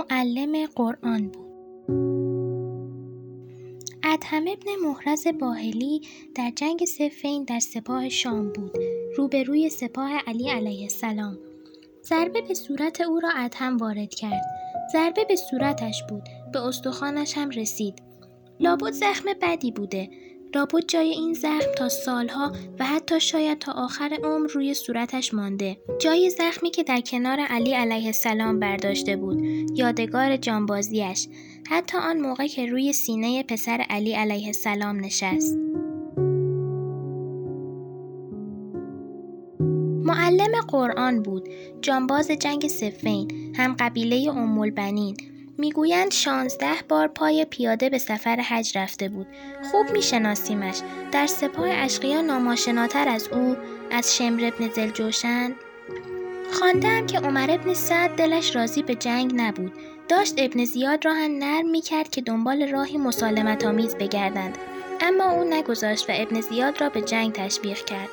معلم قرآن بود. ادهم ابن محرز باهلی در جنگ سفین در سپاه شام بود. روبروی سپاه علی علیه السلام. ضربه به صورت او را ادهم وارد کرد. ضربه به صورتش بود. به استخوانش هم رسید. لابد زخم بدی بوده. لابد جای این زخم تا سالها و حتی شاید تا آخر عمر روی صورتش مانده. جای زخمی که در کنار علی علیه السلام برداشته بود. یادگار جانبازیش حتی آن موقع که روی سینه پسر علی علیه السلام نشست. معلم قرآن بود. جانباز جنگ سفین هم قبیله ام البنین می‌گویند شانزده بار پای پیاده به سفر حج رفته بود. خوب میشناسیمش. در سپاه اشقیا ناماشناتر از او از شمر ابن زلجوشن خواندم که عمر ابن سعد دلش راضی به جنگ نبود. داشت ابن زیاد را هم نرم می‌کرد که دنبال راهی مسالمت آمیز بگردند. اما او نگذاشت و ابن زیاد را به جنگ تشویق کرد.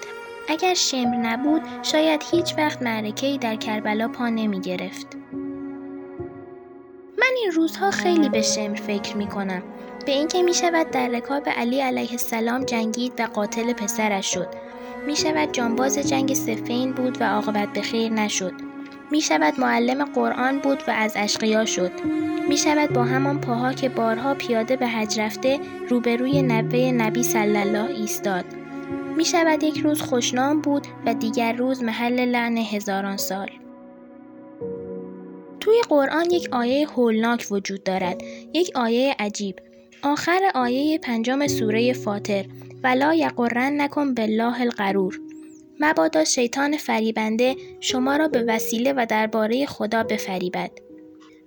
اگر شمر نبود شاید هیچ وقت معرکه‌ای در کربلا پا نمی گرفت. این روزها خیلی به شمر فکر می کنم. به اینکه می شود در رکاب علی علیه السلام جنگید و قاتل پسرش شد. می شود جانباز جنگ سفین بود و عاقبت به خیر نشد. می شود معلم قرآن بود و از اشقیا شد. می شود با همان پاها که بارها پیاده به حج رفته روبروی نوه نبی صلی الله ایستاد. می شود یک روز خوشنام بود و دیگر روز محل لعن هزاران سال. توی قرآن یک آیه هولناک وجود دارد. یک آیه عجیب. آخر آیه پنجم سوره فاطر ولا یقرن نکن بالله الغرور مبادا شیطان فریبنده شما را به وسیله و درباره خدا بفریبد.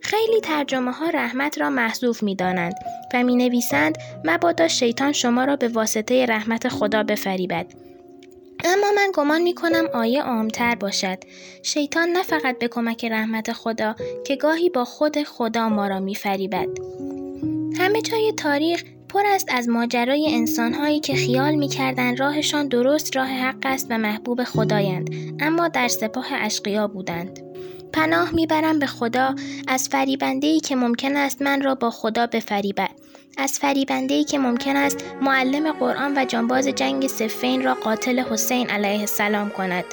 خیلی ترجمه ها رحمت را محذوف می دانند و می نویسند مبادا شیطان شما را به واسطه رحمت خدا بفریبد. اما من گمان می کنم آیه عامتر باشد. شیطان نه فقط به کمک رحمت خدا که گاهی با خود خدا ما را می فریبد. همه جای تاریخ پر است از ماجرای انسانهایی که خیال می‌کردند راهشان درست راه حق است و محبوب خدایند اما در سپاه اشقیا بودند پناه می‌برم به خدا از فریبنده ای که ممکن است من را با خدا بفریبد. از فریبنده ای که ممکن است معلم قرآن و جانباز جنگ سفین را قاتل حسین علیه السلام کند.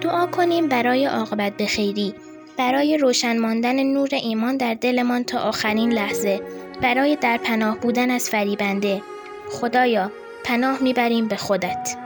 دعا کنیم برای عاقبت بخیری برای روشن ماندن نور ایمان در دلمان تا آخرین لحظه برای در پناه بودن از فریبنده. خدایا پناه می‌بریم به خودت.